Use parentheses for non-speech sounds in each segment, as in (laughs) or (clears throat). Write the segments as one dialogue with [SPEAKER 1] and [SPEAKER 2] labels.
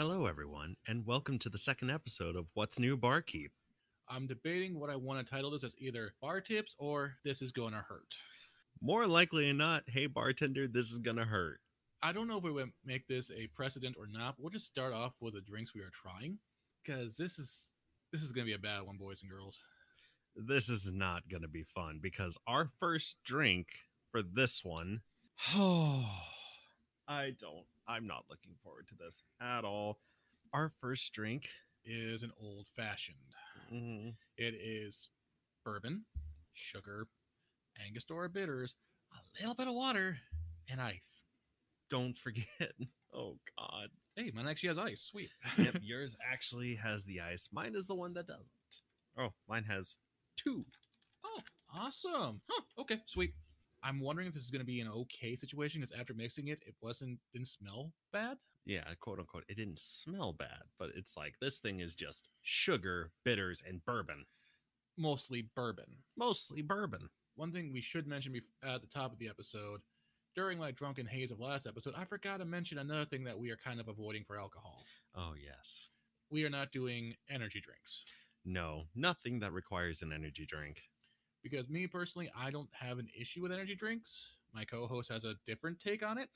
[SPEAKER 1] Hello, everyone, and welcome to the second episode of What's New Barkeep.
[SPEAKER 2] I'm debating what I want to title this as either bar tips or this is gonna hurt.
[SPEAKER 1] More likely than not, hey bartender, this is gonna hurt.
[SPEAKER 2] I don't know if we would make this a precedent or not, but we'll just start off with the drinks we are trying. Because this is this is gonna be a bad one, boys and girls.
[SPEAKER 1] This is not gonna be fun because our first drink for this one, oh, (sighs) I don't, I'm not looking forward to this at all. Our first drink,
[SPEAKER 2] Is an old fashioned.
[SPEAKER 1] mhm,
[SPEAKER 2] It is bourbon, sugar, Angostura bitters, a little bit of water, and ice.
[SPEAKER 1] don't forget. (laughs) Oh God,
[SPEAKER 2] Hey, mine actually has ice. Sweet. (laughs)
[SPEAKER 1] yep, yours actually has the ice. Mine is the one that doesn't. Oh, mine has two.
[SPEAKER 2] Oh, awesome. Huh, okay, sweet. I'm wondering if this is going to be an okay situation because after mixing it, it wasn't didn't smell bad.
[SPEAKER 1] yeah, quote unquote, it didn't smell bad, but it's like this thing is just sugar, bitters, and bourbon.
[SPEAKER 2] Mostly bourbon.
[SPEAKER 1] Mostly bourbon.
[SPEAKER 2] One thing we should mention bef- at the top of the episode, during my drunken haze of last episode, I forgot to mention another thing that we are kind of avoiding for alcohol.
[SPEAKER 1] Oh, yes.
[SPEAKER 2] We are not doing energy drinks
[SPEAKER 1] No, nothing that requires an energy drink.
[SPEAKER 2] Because me personally, I don't have an issue with energy drinks. My co-host has a different take on it.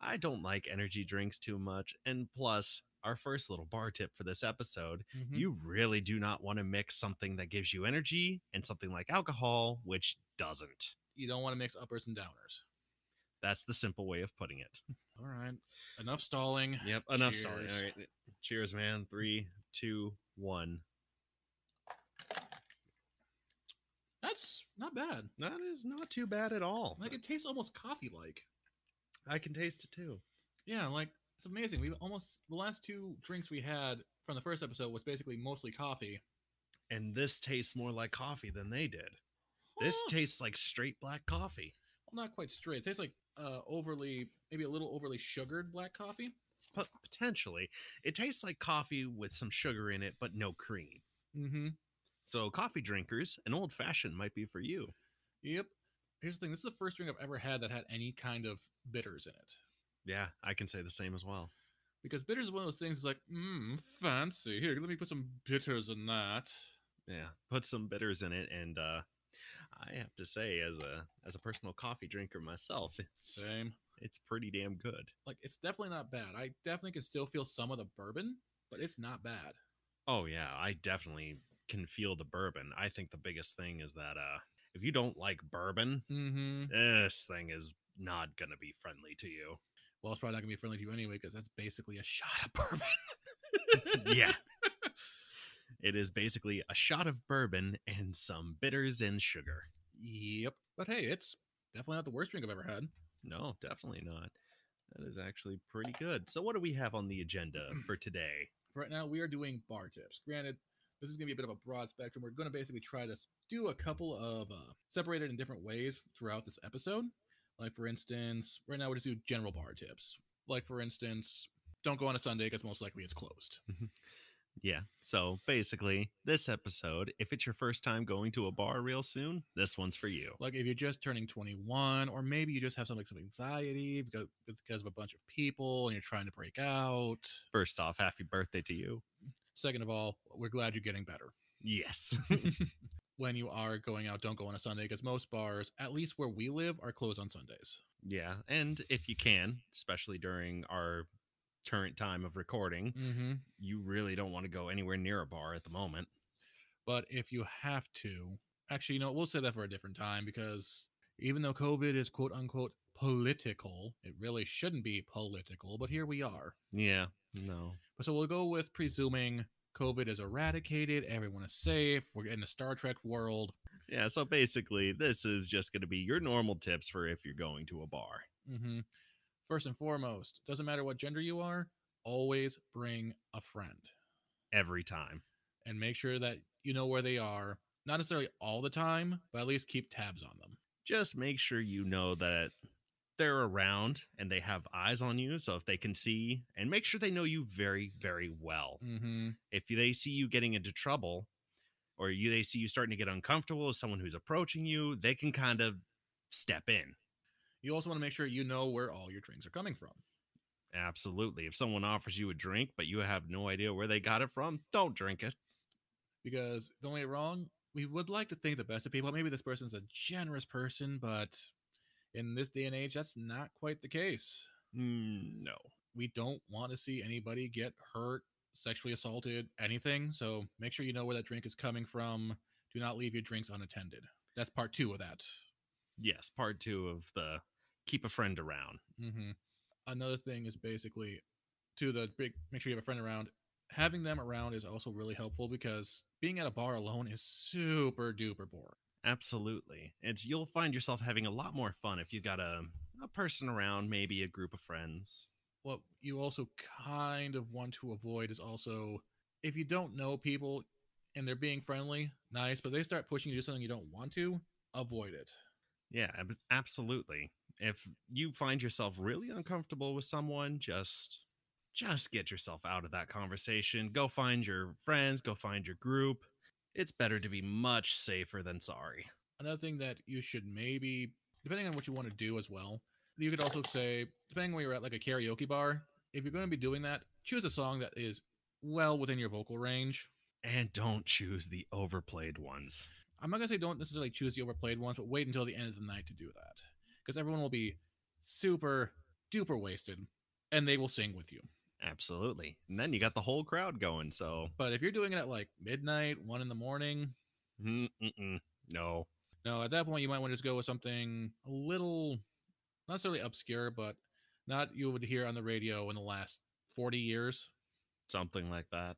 [SPEAKER 1] I don't like energy drinks too much. And plus, our first little bar tip for this episode
[SPEAKER 2] Mhm.
[SPEAKER 1] you really do not want to mix something that gives you energy and something like alcohol, which doesn't.
[SPEAKER 2] you don't want to mix uppers and downers.
[SPEAKER 1] That's the simple way of putting it. (laughs)
[SPEAKER 2] All right, enough stalling.
[SPEAKER 1] Yep, enough stalling. All right. Cheers, man. Three, two, one.
[SPEAKER 2] That's not bad.
[SPEAKER 1] That is not too bad at all.
[SPEAKER 2] Like it tastes almost coffee-like.
[SPEAKER 1] I can taste it too.
[SPEAKER 2] Yeah, like it's amazing. We almost the last two drinks we had from the first episode was basically mostly coffee.
[SPEAKER 1] And this tastes more like coffee than they did. This
[SPEAKER 2] Huh.
[SPEAKER 1] tastes like straight black coffee.
[SPEAKER 2] well, not quite straight. It tastes like uh overly maybe a little overly sugared black coffee.
[SPEAKER 1] But potentially, it tastes like coffee with some sugar in it, but no cream.
[SPEAKER 2] Mm-hmm.
[SPEAKER 1] So, coffee drinkers, an old fashioned might be for you.
[SPEAKER 2] Yep. Here's the thing. This is the first drink I've ever had that had any kind of bitters in it.
[SPEAKER 1] Yeah, I can say the same as well.
[SPEAKER 2] Because bitters is one of those things like, mmm, fancy. Here, let me put some bitters in that.
[SPEAKER 1] Yeah, put some bitters in it, and uh, I have to say, as a as a personal coffee drinker myself, it's
[SPEAKER 2] Same.
[SPEAKER 1] it's pretty damn good.
[SPEAKER 2] Like it's definitely not bad. I definitely can still feel some of the bourbon, but it's not bad.
[SPEAKER 1] Oh yeah, I definitely can feel the bourbon. I think the biggest thing is that uh, if you don't like bourbon,
[SPEAKER 2] Mm-hmm.
[SPEAKER 1] this thing is not gonna be friendly to you.
[SPEAKER 2] Well, it's probably not gonna be friendly to you anyway, because that's basically a shot of bourbon. (laughs)
[SPEAKER 1] yeah. (laughs) It is basically a shot of bourbon and some bitters and sugar.
[SPEAKER 2] Yep. But hey, it's definitely not the worst drink I've ever had.
[SPEAKER 1] No, definitely not. That is actually pretty good. So, what do we have on the agenda (clears throat) for today?
[SPEAKER 2] Right now, we are doing bar tips. Granted, this is going to be a bit of a broad spectrum. We're going to basically try to do a couple of uh, separated in different ways throughout this episode. Like, for instance, right now we'll just do general bar tips. Like, for instance, don't go on a Sunday because most likely it's closed.
[SPEAKER 1] Yeah. So, basically, this episode, if it's your first time going to a bar real soon, this one's for you.
[SPEAKER 2] Like, if you're just turning 21, or maybe you just have some, like, some anxiety because, because of a bunch of people and you're trying to break out.
[SPEAKER 1] First off, happy birthday to you.
[SPEAKER 2] Second of all, we're glad you're getting better.
[SPEAKER 1] Yes. (laughs) (laughs)
[SPEAKER 2] when you are going out, don't go on a Sunday because most bars, at least where we live, are closed on Sundays.
[SPEAKER 1] yeah. And if you can, especially during our current time of recording,
[SPEAKER 2] Mm-hmm.
[SPEAKER 1] you really don't want to go anywhere near a bar at the moment.
[SPEAKER 2] But if you have to, actually, you know, we'll say that for a different time because even though COVID is quote unquote political, it really shouldn't be political. But here we are.
[SPEAKER 1] Yeah. No.
[SPEAKER 2] But So we'll go with presuming COVID is eradicated, everyone is safe, we're in the Star Trek world.
[SPEAKER 1] Yeah. So basically, this is just going to be your normal tips for if you're going to a bar.
[SPEAKER 2] Mm-hmm. First and foremost, doesn't matter what gender you are, always bring a friend
[SPEAKER 1] Every time.
[SPEAKER 2] and make sure that you know where they are. Not necessarily all the time, but at least keep tabs on them.
[SPEAKER 1] Just make sure you know that they're around and they have eyes on you. So if they can see, and make sure they know you very, very well.
[SPEAKER 2] Mm-hmm.
[SPEAKER 1] If they see you getting into trouble or you they see you starting to get uncomfortable with someone who's approaching you, they can kind of step in.
[SPEAKER 2] You also want to make sure you know where all your drinks are coming from.
[SPEAKER 1] Absolutely. If someone offers you a drink, but you have no idea where they got it from, don't drink it.
[SPEAKER 2] Because don't get wrong, we would like to think the best of people. Maybe this person's a generous person, but in this day and age, that's not quite the case.
[SPEAKER 1] Mm, no.
[SPEAKER 2] We don't want to see anybody get hurt, sexually assaulted, anything. So make sure you know where that drink is coming from. Do not leave your drinks unattended. That's part two of that.
[SPEAKER 1] Yes, part two of the keep a friend around.
[SPEAKER 2] hmm Another thing is basically to the big. Make sure you have a friend around. Having them around is also really helpful because being at a bar alone is super duper boring.
[SPEAKER 1] Absolutely. It's you'll find yourself having a lot more fun if you got a a person around, maybe a group of friends.
[SPEAKER 2] What you also kind of want to avoid is also if you don't know people and they're being friendly, nice, but they start pushing you to do something you don't want to, avoid it.
[SPEAKER 1] Yeah, ab- absolutely. If you find yourself really uncomfortable with someone, just just get yourself out of that conversation. Go find your friends, go find your group. It's better to be much safer than sorry.
[SPEAKER 2] Another thing that you should maybe, depending on what you want to do as well, you could also say, depending where you're at, like a karaoke bar, if you're going to be doing that, choose a song that is well within your vocal range.
[SPEAKER 1] And don't choose the overplayed ones.
[SPEAKER 2] I'm not going to say don't necessarily choose the overplayed ones, but wait until the end of the night to do that. Because everyone will be super duper wasted and they will sing with you.
[SPEAKER 1] Absolutely. And then you got the whole crowd going, so
[SPEAKER 2] But if you're doing it at like midnight, one in the morning,
[SPEAKER 1] mm-mm, no.
[SPEAKER 2] no, at that point you might want to just go with something a little, not necessarily obscure, but not you would hear on the radio in the last 40 years.
[SPEAKER 1] Something like that.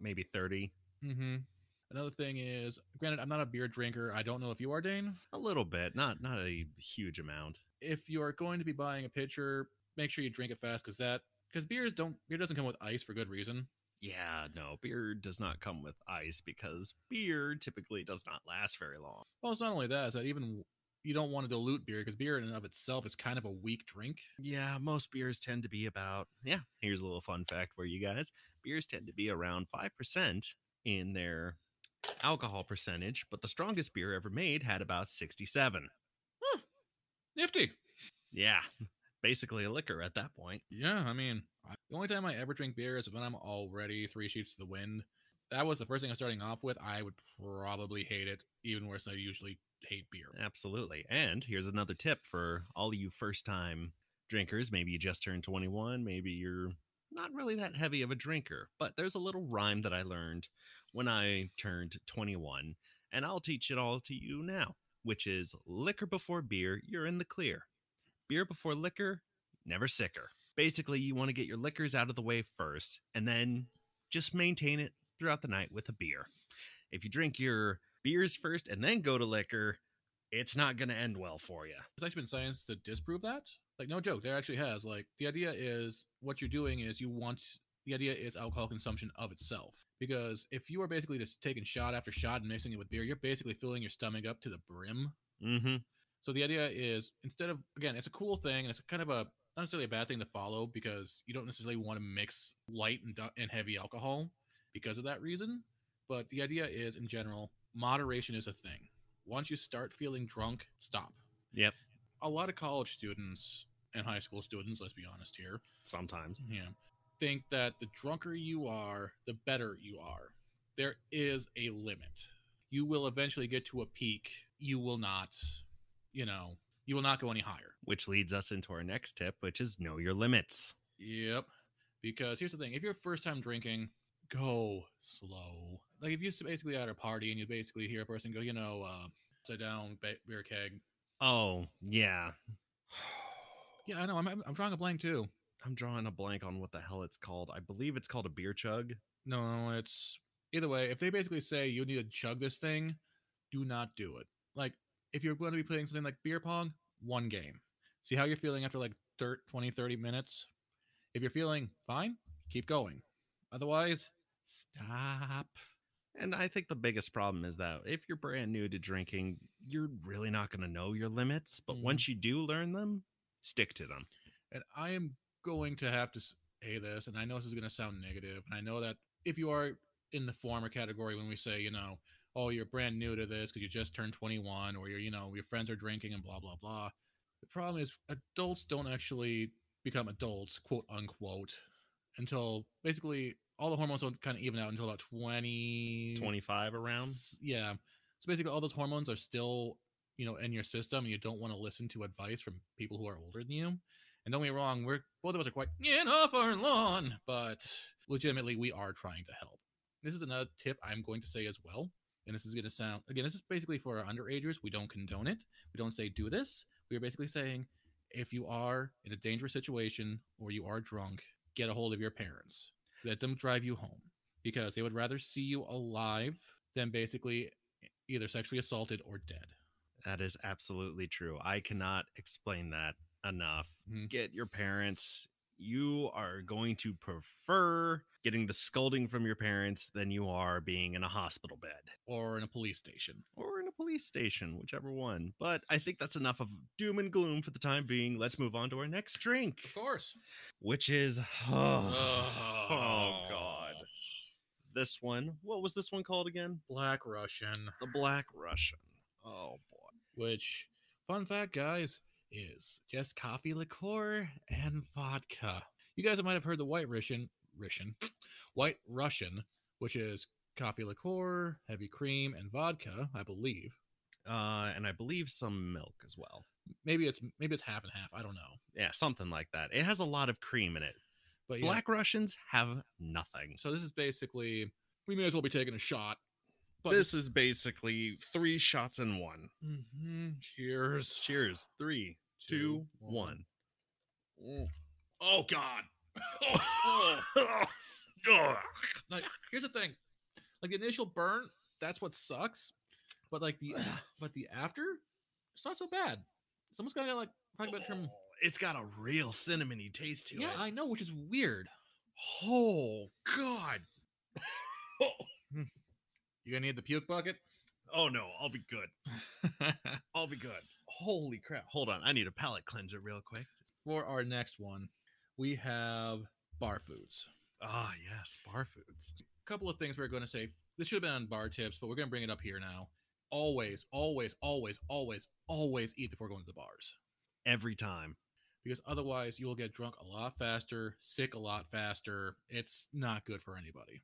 [SPEAKER 1] Maybe 30.
[SPEAKER 2] Mm-hmm. Another thing is, granted, I'm not a beer drinker. I don't know if you are, Dane.
[SPEAKER 1] A little bit, not not a huge amount.
[SPEAKER 2] If you are going to be buying a pitcher, make sure you drink it fast because that because beers don't beer doesn't come with ice for good reason.
[SPEAKER 1] Yeah, no, beer does not come with ice because beer typically does not last very long.
[SPEAKER 2] Well, it's not only that; it's that even you don't want to dilute beer because beer in and of itself is kind of a weak drink.
[SPEAKER 1] Yeah, most beers tend to be about, yeah, here's a little fun fact for you guys. Beers tend to be around 5% in their alcohol percentage, but the strongest beer ever made had about 67.
[SPEAKER 2] Nifty.
[SPEAKER 1] Yeah, basically a liquor at that point.
[SPEAKER 2] Yeah, I mean, the only time I ever drink beer is when I'm already three sheets to the wind. That was the first thing I'm starting off with. I would probably hate it even worse than I usually hate beer.
[SPEAKER 1] Absolutely. And here's another tip for all of you first time drinkers. Maybe you just turned 21, maybe you're not really that heavy of a drinker, but there's a little rhyme that I learned when I turned 21, and I'll teach it all to you now, which is liquor before beer, you're in the clear. Beer before liquor, never sicker. Basically, you want to get your liquors out of the way first, and then just maintain it throughout the night with a beer. If you drink your beers first and then go to liquor, it's not going to end well for you.
[SPEAKER 2] There's actually been science to disprove that. Like, no joke, there actually has. Like, the idea is what you're doing is you want the idea is alcohol consumption of itself. Because if you are basically just taking shot after shot and mixing it with beer, you're basically filling your stomach up to the brim.
[SPEAKER 1] Mm-hmm.
[SPEAKER 2] So the idea is instead of again, it's a cool thing and it's kind of a not necessarily a bad thing to follow because you don't necessarily want to mix light and, and heavy alcohol because of that reason. But the idea is in general, moderation is a thing. Once you start feeling drunk, stop.
[SPEAKER 1] Yep.
[SPEAKER 2] A lot of college students and high school students, let's be honest here,
[SPEAKER 1] Sometimes.
[SPEAKER 2] yeah, think that the drunker you are, the better you are. There is a limit. You will eventually get to a peak. You will not, you know, you will not go any higher.
[SPEAKER 1] Which leads us into our next tip, which is know your limits.
[SPEAKER 2] Yep. Because here's the thing if you're first time drinking, go slow. Like if you basically at a party and you basically hear a person go, you know, uh, sit down, beer keg.
[SPEAKER 1] Oh, yeah.
[SPEAKER 2] Yeah, I know. I'm, I'm, I'm drawing a blank too.
[SPEAKER 1] I'm drawing a blank on what the hell it's called. I believe it's called a beer chug.
[SPEAKER 2] No, it's either way. If they basically say you need to chug this thing, do not do it. Like if you're going to be playing something like beer pong, one game. See how you're feeling after like thir- 20, 30 minutes. If you're feeling fine, keep going. Otherwise, stop.
[SPEAKER 1] And I think the biggest problem is that if you're brand new to drinking, you're really not going to know your limits. But
[SPEAKER 2] Mhm.
[SPEAKER 1] once you do learn them, stick to them.
[SPEAKER 2] And I am going to have to say this, and I know this is going to sound negative, and I know that if you are in the former category when we say, you know, oh, you're brand new to this because you just turned 21, or you're, you know, your friends are drinking and blah blah blah. The problem is adults don't actually become adults, quote unquote, until basically all the hormones don't kind of even out until about 20
[SPEAKER 1] 25 around.
[SPEAKER 2] Yeah. So basically, all those hormones are still, you know, in your system, and you don't want to listen to advice from people who are older than you. And don't get me wrong, we're both of us are quite get off our lawn, but legitimately, we are trying to help. This is another tip I'm going to say as well, and this is going to sound again. This is basically for our underagers. We don't condone it. We don't say do this. We are basically saying if you are in a dangerous situation or you are drunk, get a hold of your parents. Let them drive you home because they would rather see you alive than basically either sexually assaulted or dead.
[SPEAKER 1] That is absolutely true. I cannot explain that enough.
[SPEAKER 2] Mhm.
[SPEAKER 1] Get your parents. You are going to prefer getting the scolding from your parents than you are being in a hospital bed
[SPEAKER 2] Or in a police station.
[SPEAKER 1] or in a police station, whichever one. But I think that's enough of doom and gloom for the time being. Let's move on to our next drink,
[SPEAKER 2] Of course.
[SPEAKER 1] which is oh (sighs) oh god. This one, what was this one called again?
[SPEAKER 2] Black Russian.
[SPEAKER 1] The Black Russian. Oh boy.
[SPEAKER 2] Which, fun fact, guys, is just coffee liqueur and vodka. You guys might have heard the White Russian, Russian, (tsk) White Russian, which is coffee liqueur, heavy cream, and vodka, I believe.
[SPEAKER 1] Uh, and I believe some milk as well.
[SPEAKER 2] Maybe it's maybe it's half and half. I don't know.
[SPEAKER 1] Yeah, something like that. It has a lot of cream in it.
[SPEAKER 2] But yeah,
[SPEAKER 1] Black Russians have nothing.
[SPEAKER 2] So this is basically we may as well be taking a shot. But
[SPEAKER 1] this is basically three shots in one.
[SPEAKER 2] Mhm. cheers.
[SPEAKER 1] Cheers. Three,
[SPEAKER 2] Two,
[SPEAKER 1] two,
[SPEAKER 2] one.
[SPEAKER 1] one.
[SPEAKER 2] Oh God. (laughs) (laughs) like here's the thing, like the initial burn, that's what sucks. But like the (sighs) (sighs) but the after, it's not so bad. It's almost kind of like talking about from.
[SPEAKER 1] It's got a real cinnamony taste to
[SPEAKER 2] Yeah,
[SPEAKER 1] it.
[SPEAKER 2] Yeah, I know, which is weird.
[SPEAKER 1] Oh God. (laughs)
[SPEAKER 2] You gonna need the puke bucket?
[SPEAKER 1] Oh no, I'll be good. (laughs) I'll be good. Holy crap. Hold on. I need a palate cleanser real quick.
[SPEAKER 2] For our next one, we have bar foods.
[SPEAKER 1] Ah, yes, bar foods.
[SPEAKER 2] A couple of things we're going to say. This should have been on bar tips, but we're going to bring it up here now. Always, always, always, always, always eat before going to the bars.
[SPEAKER 1] Every time.
[SPEAKER 2] Because otherwise, you will get drunk a lot faster, sick a lot faster. It's not good for anybody.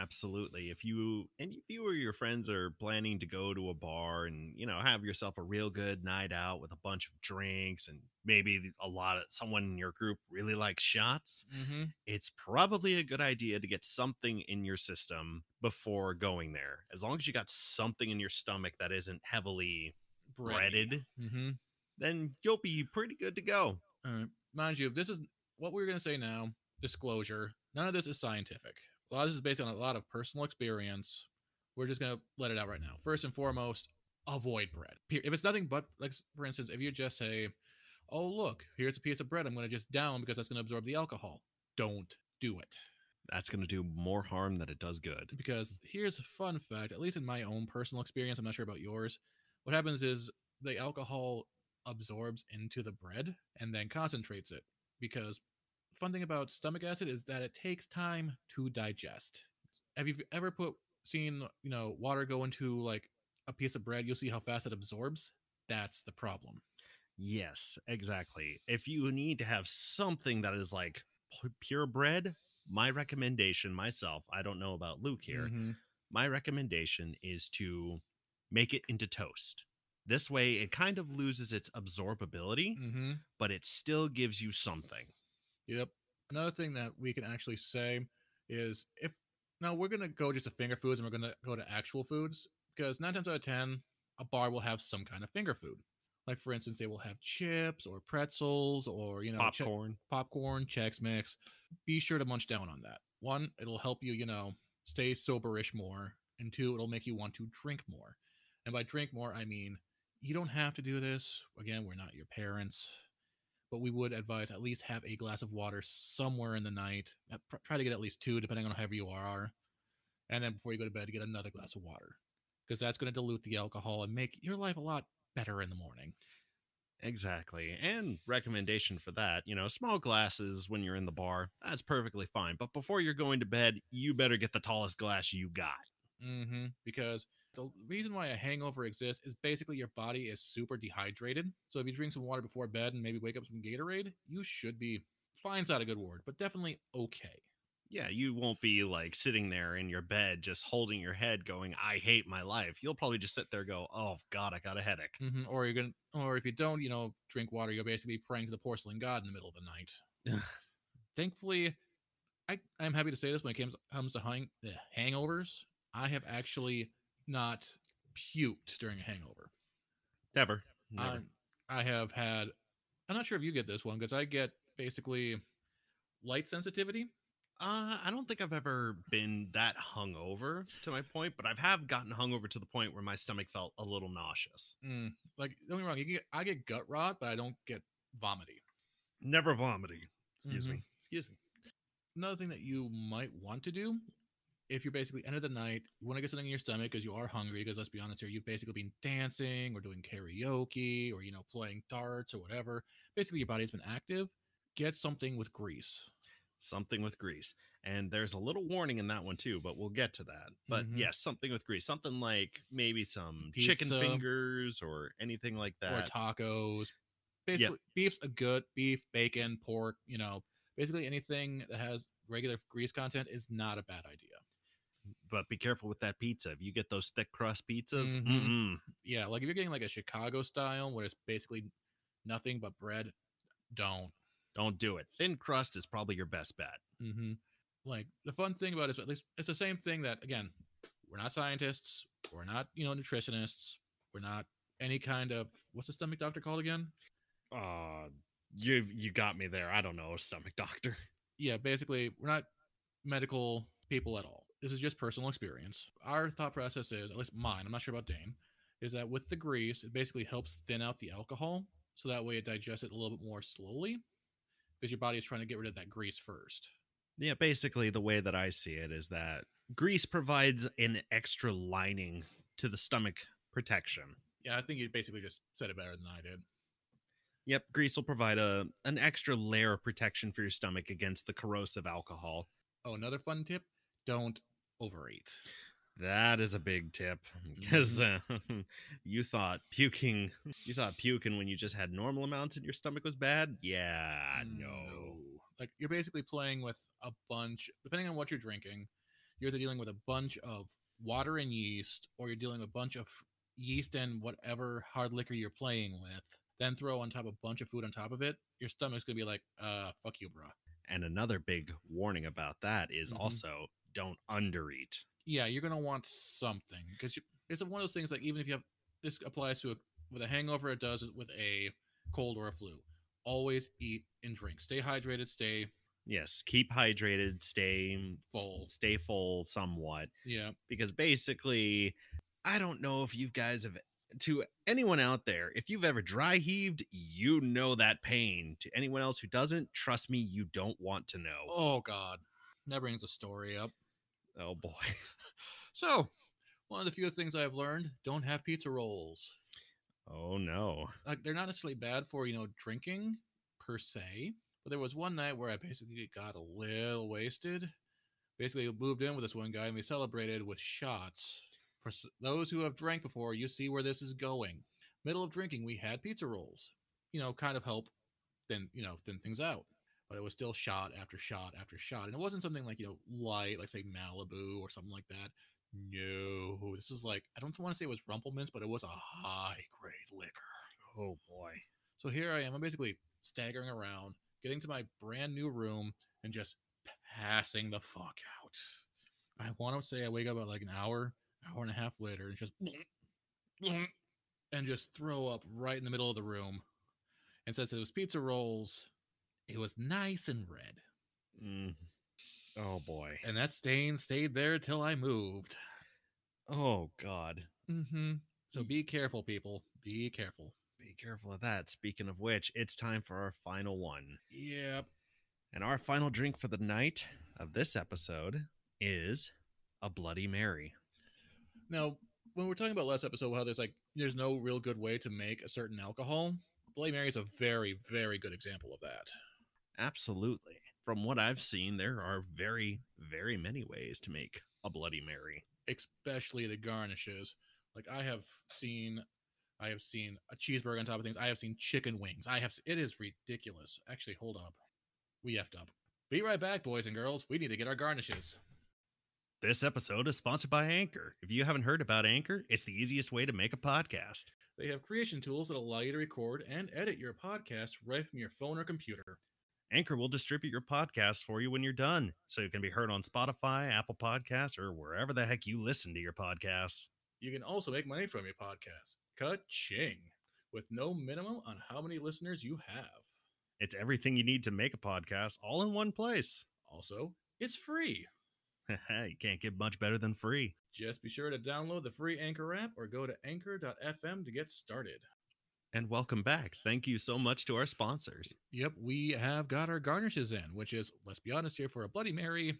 [SPEAKER 1] Absolutely. If you and if you or your friends are planning to go to a bar and you know have yourself a real good night out with a bunch of drinks and maybe a lot of someone in your group really likes shots,
[SPEAKER 2] Mm-hmm.
[SPEAKER 1] it's probably a good idea to get something in your system before going there. As long as you got something in your stomach that isn't heavily breaded,
[SPEAKER 2] Mm-hmm.
[SPEAKER 1] then you'll be pretty good to go.
[SPEAKER 2] All right. Mind you, this is what we're going to say now. Disclosure: None of this is scientific. A lot of this is based on a lot of personal experience. We're just going to let it out right now. First and foremost, avoid bread. If it's nothing but, like for instance, if you just say, "Oh look, here's a piece of bread. I'm going to just down because that's going to absorb the alcohol." Don't do it.
[SPEAKER 1] That's going to do more harm than it does good.
[SPEAKER 2] because here's a fun fact at least in my own personal experience i'm not sure about yours what happens is the alcohol absorbs into the bread and then concentrates it because fun thing about stomach acid is that it takes time to digest have you ever put seen you know water go into like a piece of bread you'll see how fast it absorbs that's the problem
[SPEAKER 1] Yes, exactly. If you need to have something that is like pu- pure bread, my recommendation myself, I don't know about Luke here,
[SPEAKER 2] Mhm.
[SPEAKER 1] my recommendation is to make it into toast. This way, it kind of loses its absorbability,
[SPEAKER 2] Mhm.
[SPEAKER 1] but it still gives you something.
[SPEAKER 2] Yep. Another thing that we can actually say is if now we're gonna go just to finger foods and we're gonna go to actual foods because nine times out of ten a bar will have some kind of finger food. Like for instance, they will have chips or pretzels or you know che-
[SPEAKER 1] Popcorn.
[SPEAKER 2] popcorn, Chex Mix. Be sure to munch down on that. One, it'll help you, you know, stay soberish more, and two, it'll make you want to drink more. And by drink more, I mean you don't have to do this. Again, we're not your parents, but we would advise at least have a glass of water somewhere in the night. Try to get at least two, depending on how heavy you are. And then before you go to bed, get another glass of water because that's going to dilute the alcohol and make your life a lot better in the morning.
[SPEAKER 1] Exactly. And recommendation for that, you know, small glasses when you're in the bar, that's perfectly fine. But before you're going to bed, you better get the tallest glass you got.
[SPEAKER 2] Mm-hmm. Because the reason why a hangover exists is basically your body is super dehydrated. So if you drink some water before bed and maybe wake up some Gatorade, you should be fine's not a good word, but definitely okay.
[SPEAKER 1] Yeah, you won't be like sitting there in your bed just holding your head going, I hate my life. You'll probably just sit there go, Oh God, I got a headache.
[SPEAKER 2] hmm Or you're gonna, or if you don't, you know, drink water, you'll basically be praying to the porcelain god in the middle of the night. (laughs) Thankfully, I I'm happy to say this when it comes comes to hang, uh, hangovers, I have actually not puked during a hangover.
[SPEAKER 1] Never. Never.
[SPEAKER 2] Um, I have had. I'm not sure if you get this one because I get basically light sensitivity.
[SPEAKER 1] Uh, I don't think I've ever been that hungover to my point, but I've have gotten hungover to the point where my stomach felt a little nauseous.
[SPEAKER 2] Mm, like don't get me wrong, you get, I get gut rot, but I don't get vomity.
[SPEAKER 1] Never vomiting. Excuse
[SPEAKER 2] Mhm.
[SPEAKER 1] me. Excuse me.
[SPEAKER 2] Another thing that you might want to do, if you're basically end of the night, you want to get something in your stomach because you are hungry. Because let's be honest here, you've basically been dancing or doing karaoke or you know playing darts or whatever. Basically, your body's been active. Get something with grease.
[SPEAKER 1] Something with grease. And there's a little warning in that one too, but we'll get to that. But
[SPEAKER 2] Mhm.
[SPEAKER 1] yes, something with grease. Something like maybe some chicken fingers or anything like that, or
[SPEAKER 2] tacos. Basically, beef's a good beef, bacon, pork. You know, basically anything that has regular grease content is not a bad idea.
[SPEAKER 1] But be careful with that pizza. If you get those thick crust pizzas,
[SPEAKER 2] Mhm.
[SPEAKER 1] mm-mm.
[SPEAKER 2] Yeah, like if you're getting like a Chicago style where it's basically nothing but bread, don't.
[SPEAKER 1] don't do it. Thin crust is probably your best bet.
[SPEAKER 2] Mm-hmm. Like the fun thing about it is at least it's the same thing that again, we're not scientists, we're not you know nutritionists, we're not any kind of what's the stomach doctor called again?
[SPEAKER 1] Uh you you got me there. I don't know, a stomach doctor.
[SPEAKER 2] yeah, basically, we're not medical people at all. This is just personal experience. Our thought process is, at least mine, I'm not sure about Dane, is that with the grease, it basically helps thin out the alcohol. So that way it digests it a little bit more slowly because your body is trying to get rid of that grease first.
[SPEAKER 1] Yeah, basically the way that I see it is that grease provides an extra lining to the stomach protection.
[SPEAKER 2] Yeah, I think you basically just said it better than I did.
[SPEAKER 1] Yep, grease will provide a an extra layer of protection for your stomach against the corrosive alcohol.
[SPEAKER 2] Oh, another fun tip don't overeat.
[SPEAKER 1] That is a big tip because uh, (laughs) you thought puking, you thought puking when you just had normal amounts in your stomach was bad. Yeah, no.
[SPEAKER 2] Like you're basically playing with a bunch, depending on what you're drinking, you're either dealing with a bunch of water and yeast, or you're dealing with a bunch of yeast and whatever hard liquor you're playing with. Then throw on top a bunch of food on top of it. Your stomach's gonna be like, uh, fuck you, bruh.
[SPEAKER 1] And another big warning about that is
[SPEAKER 2] Mhm.
[SPEAKER 1] also don't undereat.
[SPEAKER 2] Yeah, you're gonna want something because it's one of those things. Like even if you have this applies to a, with a hangover, it does with a cold or a flu. Always eat and drink. Stay hydrated. Stay
[SPEAKER 1] Yes, keep hydrated, stay
[SPEAKER 2] Full.
[SPEAKER 1] stay full somewhat
[SPEAKER 2] yeah.
[SPEAKER 1] because basically I don't know if you guys have to anyone out there, if you've ever dry heaved, you know that pain. To anyone else who doesn't, trust me, you don't want to know.
[SPEAKER 2] Oh God, that brings a story up.
[SPEAKER 1] Oh boy. (laughs)
[SPEAKER 2] So, one of the few things I've learned: don't have pizza rolls.
[SPEAKER 1] Oh no.
[SPEAKER 2] Like they're not necessarily bad for you know drinking per se, but there was one night where I basically got a little wasted. Basically, moved in with this one guy, and we celebrated with shots. For those who have drank before, you see where this is going. Middle of drinking, we had pizza rolls. You know, kind of help thin you know thin things out. But it was still shot after shot after shot, and it wasn't something like you know light, like say Malibu or something like that. No, this is like I don't want to say it was Rumple Minze, but it was a high grade liquor.
[SPEAKER 1] Oh boy.
[SPEAKER 2] So here I am. I'm basically staggering around, getting to my brand new room, and just passing the fuck out. I want to say I wake up at like an hour, hour and a half later, and just and just throw up right in the middle of the room. And says it was pizza rolls, it was nice and red,
[SPEAKER 1] Mm. Oh boy.
[SPEAKER 2] and that stain stayed there till I moved.
[SPEAKER 1] Oh god.
[SPEAKER 2] Mm-hmm. So be careful, people. Be careful.
[SPEAKER 1] Be careful of that. Speaking of which, it's time for our final one.
[SPEAKER 2] Yep.
[SPEAKER 1] And our final drink for the night of this episode is a Bloody Mary.
[SPEAKER 2] Now, when we're talking about last episode, how there's like there's no real good way to make a certain alcohol, Bloody Mary is a very, very good example of that.
[SPEAKER 1] Absolutely. From what I've seen, there are very, very many ways to make a Bloody Mary.
[SPEAKER 2] Especially the garnishes. Like I have seen I have seen a cheeseburger on top of things. I have seen chicken wings. I have it is ridiculous. Actually, hold up. We effed up. Be right back, boys and girls. We need to get our garnishes.
[SPEAKER 1] This episode is sponsored by Anchor. If you haven't heard about Anchor, it's the easiest way to make a podcast.
[SPEAKER 2] They have creation tools that allow you to record and edit your podcast right from your phone or computer.
[SPEAKER 1] Anchor will distribute your podcast for you when you're done, so it can be heard on Spotify, Apple Podcasts, or wherever the heck you listen to your podcasts.
[SPEAKER 2] You can also make money from your podcast. Ka-ching! With no minimum on how many listeners you have.
[SPEAKER 1] It's everything you need to make a podcast all in one place.
[SPEAKER 2] Also, it's free. (laughs)
[SPEAKER 1] you can't get much better than free.
[SPEAKER 2] Just be sure to download the free Anchor app or go to anchor.fm to get started.
[SPEAKER 1] And welcome back. Thank you so much to our sponsors.
[SPEAKER 2] Yep, we have got our garnishes in, which is, let's be honest here, for a Bloody Mary,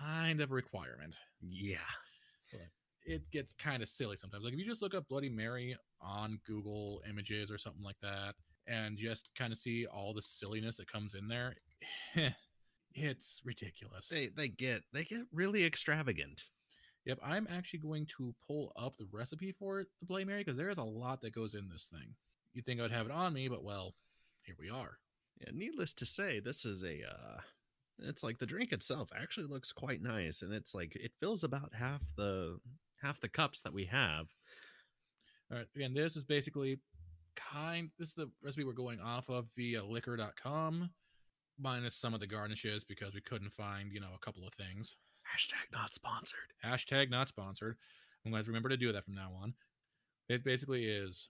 [SPEAKER 2] kind of a requirement.
[SPEAKER 1] Yeah.
[SPEAKER 2] It gets kind of silly sometimes. Like if you just look up Bloody Mary on Google Images or something like that, and just kind of see all the silliness that comes in there, (laughs) it's ridiculous.
[SPEAKER 1] They they get they get really extravagant.
[SPEAKER 2] Yep, I'm actually going to pull up the recipe for the Bloody Mary, because there is a lot that goes in this thing. You'd think I'd have it on me, but well, here we are.
[SPEAKER 1] Yeah, needless to say, this is a uh it's like the drink itself actually looks quite nice and it's like it fills about half the half the cups that we have.
[SPEAKER 2] All right, again, this is basically kind this is the recipe we're going off of via liquor.com minus some of the garnishes because we couldn't find, you know, a couple of things.
[SPEAKER 1] Hashtag not sponsored.
[SPEAKER 2] Hashtag not sponsored. I'm going to remember to do that from now on. It basically is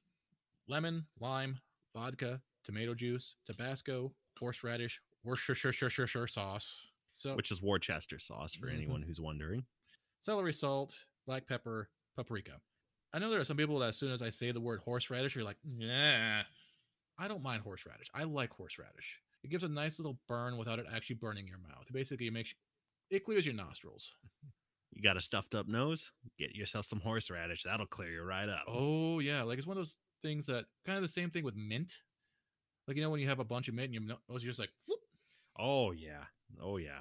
[SPEAKER 2] lemon, lime, vodka, tomato juice, Tabasco, horseradish, Worcestershire sauce. So
[SPEAKER 1] Which is Worcester sauce for
[SPEAKER 2] Mhm.
[SPEAKER 1] anyone who's wondering.
[SPEAKER 2] celery salt, black pepper, paprika. I know there are some people that as soon as I say the word horseradish, you're like, nah. I don't mind horseradish. I like horseradish. It gives a nice little burn without it actually burning your mouth. Basically, it makes it clears your nostrils.
[SPEAKER 1] You got a stuffed up nose? Get yourself some horseradish. That'll clear you right up.
[SPEAKER 2] Oh yeah, like it's one of those things that kind of the same thing with mint. Like you know when you have a bunch of mint and your nose, you're just like, whoop.
[SPEAKER 1] Oh yeah. Oh yeah.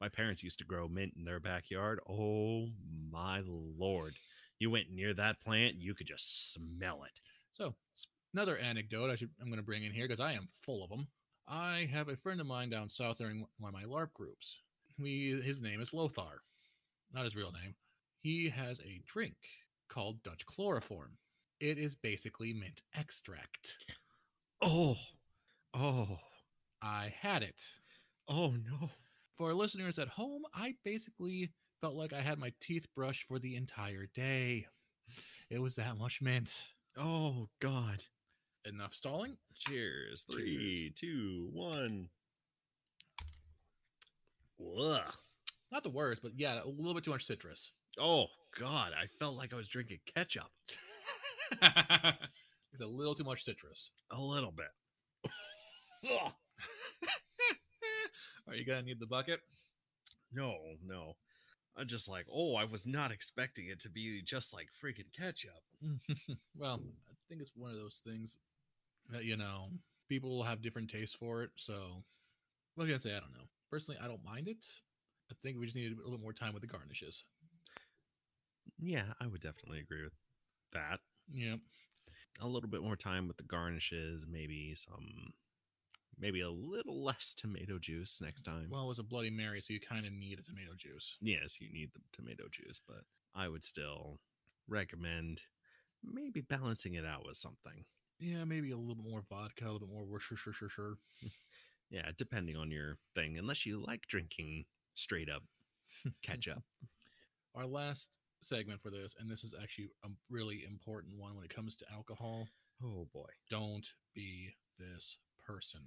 [SPEAKER 1] My parents used to grow mint in their backyard. Oh my lord. You went near that plant, you could just smell it.
[SPEAKER 2] So another anecdote I should I'm going to bring in here because I am full of them. I have a friend of mine down south there in one of my LARP groups. We his name is Lothar, not his real name. He has a drink called Dutch chloroform. It is basically mint extract.
[SPEAKER 1] Oh. Oh.
[SPEAKER 2] I had it.
[SPEAKER 1] Oh no.
[SPEAKER 2] For listeners at home, I basically felt like I had my teeth brushed for the entire day. It was that much mint.
[SPEAKER 1] Oh god.
[SPEAKER 2] Enough stalling.
[SPEAKER 1] Cheers. Three, two, one. Ugh.
[SPEAKER 2] Not the worst, but yeah, a little bit too much citrus.
[SPEAKER 1] Oh god, I felt like I was drinking ketchup. (laughs)
[SPEAKER 2] it's a little too much citrus.
[SPEAKER 1] A little bit. (laughs)
[SPEAKER 2] Are you gonna need the bucket?
[SPEAKER 1] No, no. I'm just like, oh, I was not expecting it to be just like freaking ketchup. (laughs)
[SPEAKER 2] well, I think it's one of those things Uh, you know people have different tastes for it. So, what can I say? I don't know. Personally, I don't mind it. I think we just need a little bit more time with the garnishes.
[SPEAKER 1] Yeah, I would definitely agree with that.
[SPEAKER 2] Yeah,
[SPEAKER 1] A little bit more time with the garnishes, maybe some, maybe a little (laughs) less tomato juice next time.
[SPEAKER 2] well, it was a Bloody Mary, so you kind of need a tomato juice.
[SPEAKER 1] yes, you need the tomato juice, but I would still recommend maybe balancing it out with something.
[SPEAKER 2] Yeah, maybe a little bit more vodka, a little bit more Worcestershire.
[SPEAKER 1] Yeah, depending on your thing, unless you like drinking straight up ketchup. (laughs)
[SPEAKER 2] Our last segment for this, and this is actually a really important one when it comes to alcohol.
[SPEAKER 1] oh boy.
[SPEAKER 2] Don't be this person.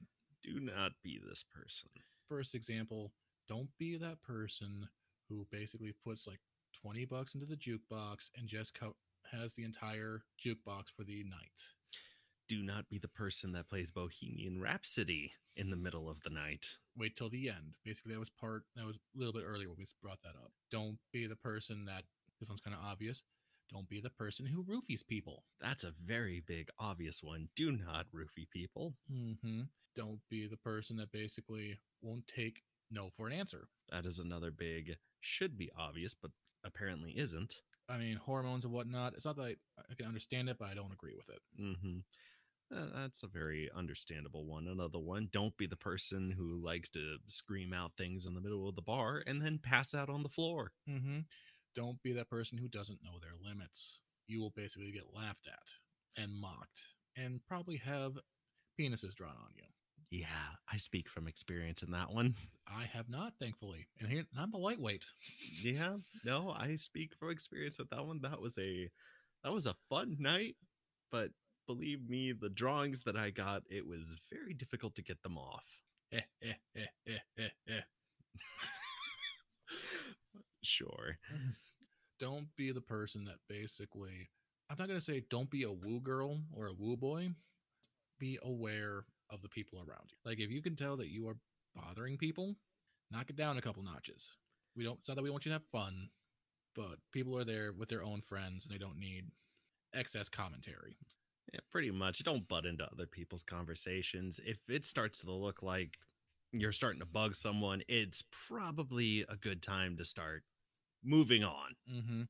[SPEAKER 1] Do not be this person.
[SPEAKER 2] First example, don't be that person who basically puts like 20 bucks into the jukebox and just co- has the entire jukebox for the night.
[SPEAKER 1] Do not be the person that plays Bohemian Rhapsody in the middle of the night.
[SPEAKER 2] Wait till the end. Basically, that was part. That was a little bit earlier when we brought that up. Don't be the person that. This one's kind of obvious. Don't be the person who roofies people.
[SPEAKER 1] That's a very big, obvious one. Do not roofie people.
[SPEAKER 2] Mm-hmm. Don't be the person that basically won't take no for an answer.
[SPEAKER 1] That is another big, should be obvious, but apparently isn't.
[SPEAKER 2] I mean, hormones and whatnot. It's not that I, I can understand it, but I don't agree with it.
[SPEAKER 1] Mm-hmm. Uh, that's a very understandable one. Another one, don't be the person who likes to scream out things in the middle of the bar and then pass out on the floor.
[SPEAKER 2] Mm-hmm. Don't be that person who doesn't know their limits. You will basically get laughed at and mocked and probably have penises drawn on you.
[SPEAKER 1] Yeah, I speak from experience in that one. (laughs)
[SPEAKER 2] I have not, thankfully. And here, I'm the lightweight.
[SPEAKER 1] Yeah, no, I speak from experience with that one. That was a that was a fun night, but believe me, the drawings that I got, it was very difficult to get them off. (laughs) Sure. (laughs)
[SPEAKER 2] Don't be the person that basically, I'm not going to say don't be a woo girl or a woo boy. Be aware of the people around you. Like if you can tell that you are bothering people, knock it down a couple notches. We don't, it's not that we want you to have fun, but people are there with their own friends and they don't need excess commentary.
[SPEAKER 1] Yeah, pretty much. Don't butt into other people's conversations. If it starts to look like you're starting to bug someone, it's probably a good time to start moving on.
[SPEAKER 2] Mm-hmm.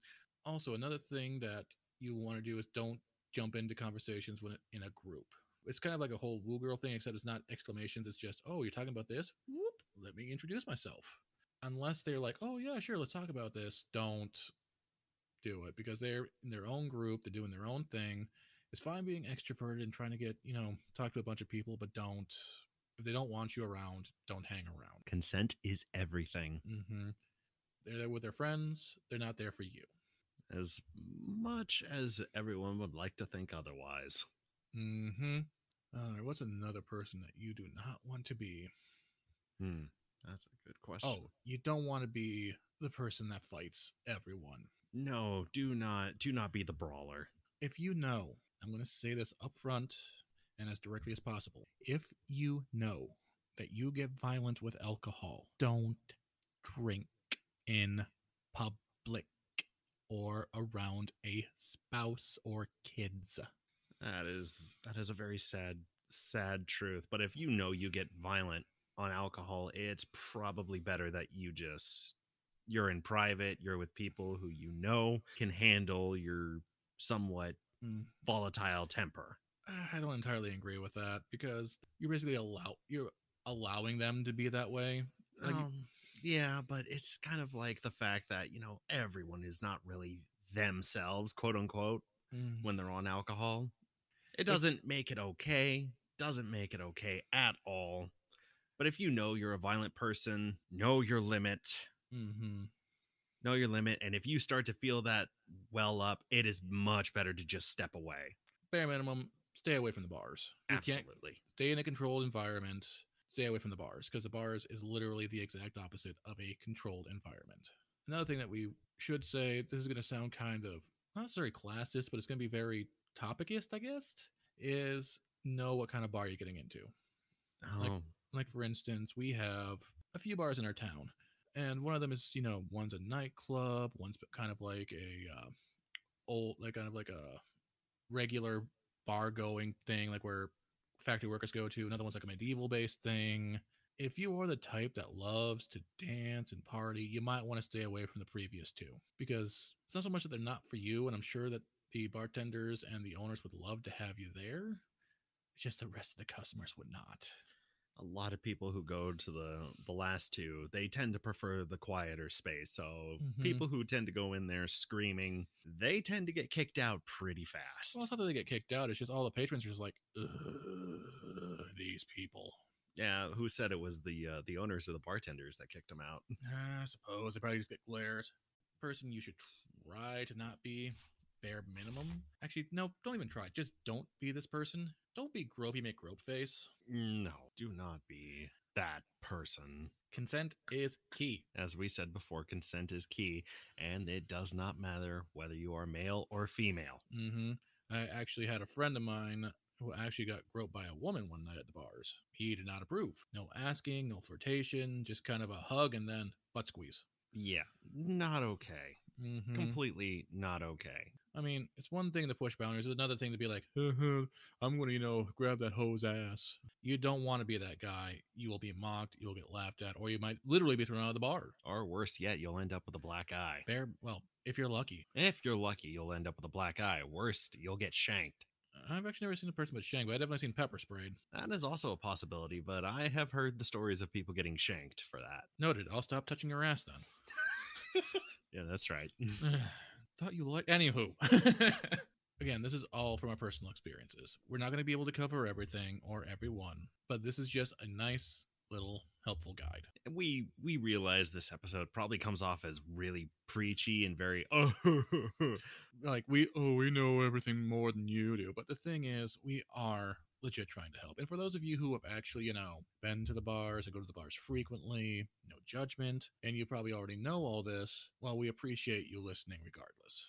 [SPEAKER 2] Also, another thing that you want to do is don't jump into conversations when in a group. It's kind of like a whole woo girl thing, except it's not exclamations. It's just, oh, you're talking about this? Whoop, let me introduce myself. Unless they're like, oh, yeah, sure, let's talk about this. Don't do it because they're in their own group, they're doing their own thing. It's fine being extroverted and trying to get, you know, talk to a bunch of people, but don't, if they don't want you around, don't hang around.
[SPEAKER 1] Consent is everything.
[SPEAKER 2] Mm-hmm. They're there with their friends, they're not there for you.
[SPEAKER 1] As much as everyone would like to think otherwise.
[SPEAKER 2] Mm-hmm. Uh, there was another person that you do not want to be.
[SPEAKER 1] Hmm. That's a good question.
[SPEAKER 2] Oh, you don't want to be the person that fights everyone.
[SPEAKER 1] no, do not do not be the brawler.
[SPEAKER 2] If you know, I'm going to say this up front and as directly as possible. If you know that you get violent with alcohol, don't drink in public or around a spouse or kids.
[SPEAKER 1] That is that is a very sad sad truth. But if you know you get violent on alcohol, it's probably better that you just you're in private, you're with people who you know can handle your somewhat
[SPEAKER 2] Mm.
[SPEAKER 1] volatile temper.
[SPEAKER 2] I don't entirely agree with that because you're basically allow you're allowing them to be that way. Like,
[SPEAKER 1] um, yeah, but it's kind of like the fact that, you know, everyone is not really themselves, quote unquote,
[SPEAKER 2] mm,
[SPEAKER 1] when they're on alcohol. It doesn't make it okay. Doesn't make it okay at all. But if you know you're a violent person, know your limit,
[SPEAKER 2] mhm.
[SPEAKER 1] Know your limit. And if you start to feel that well up, it is much better to just step away.
[SPEAKER 2] bare minimum, stay away from the bars. You
[SPEAKER 1] Absolutely.
[SPEAKER 2] stay in a controlled environment. Stay away from the bars because the bars is literally the exact opposite of a controlled environment. Another thing that we should say, this is going to sound kind of not necessarily classist, but it's going to be very topicist, I guess, is know what kind of bar you're getting into. Like-
[SPEAKER 1] Oh,
[SPEAKER 2] like for instance we have a few bars in our town and one of them is you know one's a nightclub one's kind of like a uh, old like kind of like a regular bar going thing like where factory workers go to. Another one's like a medieval based thing. If you are the type that loves to dance and party you might want to stay away from the previous two because it's not so much that they're not for you and i'm sure that the bartenders and the owners would love to have you there. It's just the rest of the customers would not
[SPEAKER 1] a lot of people who go to the the last two, they tend to prefer the quieter space. So
[SPEAKER 2] Mhm.
[SPEAKER 1] people who tend to go in there screaming, they tend to get kicked out pretty fast.
[SPEAKER 2] Well, it's not that they get kicked out. It's just all the patrons are just like, "Ugh, these people.
[SPEAKER 1] yeah, who said it was the uh, the owners or the bartenders that kicked them out?
[SPEAKER 2] I suppose they probably just get glares. Person you should try to not be bare minimum. Actually, no, don't even try. Just don't be this person. Don't be gropey, make grope face.
[SPEAKER 1] No, do not be that person.
[SPEAKER 2] Consent is key.
[SPEAKER 1] As we said before, consent is key, and it does not matter whether you are male or female.
[SPEAKER 2] hmm I actually had a friend of mine who actually got groped by a woman one night at the bars. He did not approve. No asking, no flirtation, just kind of a hug and then butt squeeze.
[SPEAKER 1] Yeah, not okay.
[SPEAKER 2] Mhm.
[SPEAKER 1] Completely not okay.
[SPEAKER 2] I mean, it's one thing to push boundaries. It's another thing to be like, I'm going to, you know, grab that hoe's ass. You don't want to be that guy. You will be mocked. You'll get laughed at, or you might literally be thrown out of the bar.
[SPEAKER 1] Or worse yet, you'll end up with a black eye.
[SPEAKER 2] Bare, well, if you're lucky.
[SPEAKER 1] If you're lucky, you'll end up with a black eye. Worst, you'll get shanked.
[SPEAKER 2] I've actually never seen a person with shank, but I've definitely seen pepper sprayed.
[SPEAKER 1] That is also a possibility, but I have heard the stories of people getting shanked for that.
[SPEAKER 2] Noted. I'll stop touching your ass then. (laughs)
[SPEAKER 1] Yeah, that's right. (laughs) (laughs)
[SPEAKER 2] Thought you liked. Anywho. (laughs) Again, this is all from our personal experiences. We're not going to be able to cover everything or everyone, but this is just a nice little helpful guide.
[SPEAKER 1] we we realize this episode probably comes off as really preachy and very (laughs) oh
[SPEAKER 2] Like we oh we know everything more than you do, but the thing is, we are legit trying to help. And for those of you who have actually, you know, been to the bars and go to the bars frequently, no judgment, and you probably already know all this, well, we appreciate you listening regardless.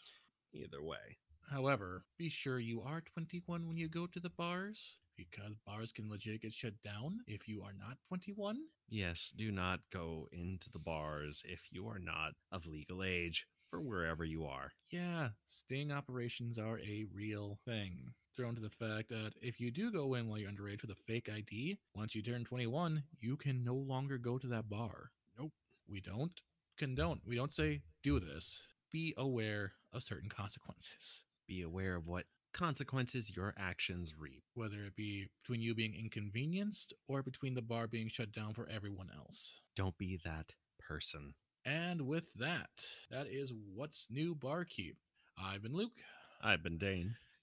[SPEAKER 1] either way.
[SPEAKER 2] However, be sure you are 21 when you go to the bars because bars can legit get shut down if you are not 21.
[SPEAKER 1] Yes, do not go into the bars if you are not of legal age for wherever you are.
[SPEAKER 2] Yeah, sting operations are a real thing. Thrown to the fact that if you do go in while you're underage with a fake ID, once you turn 21, you can no longer go to that bar. Nope. We don't condone. We don't say do this. Be aware of certain consequences.
[SPEAKER 1] Be aware of what consequences your actions reap.
[SPEAKER 2] whether it be between you being inconvenienced or between the bar being shut down for everyone else.
[SPEAKER 1] Don't be that person.
[SPEAKER 2] And with that, that is what's new barkeep. I've been Luke.
[SPEAKER 1] I've been Dane.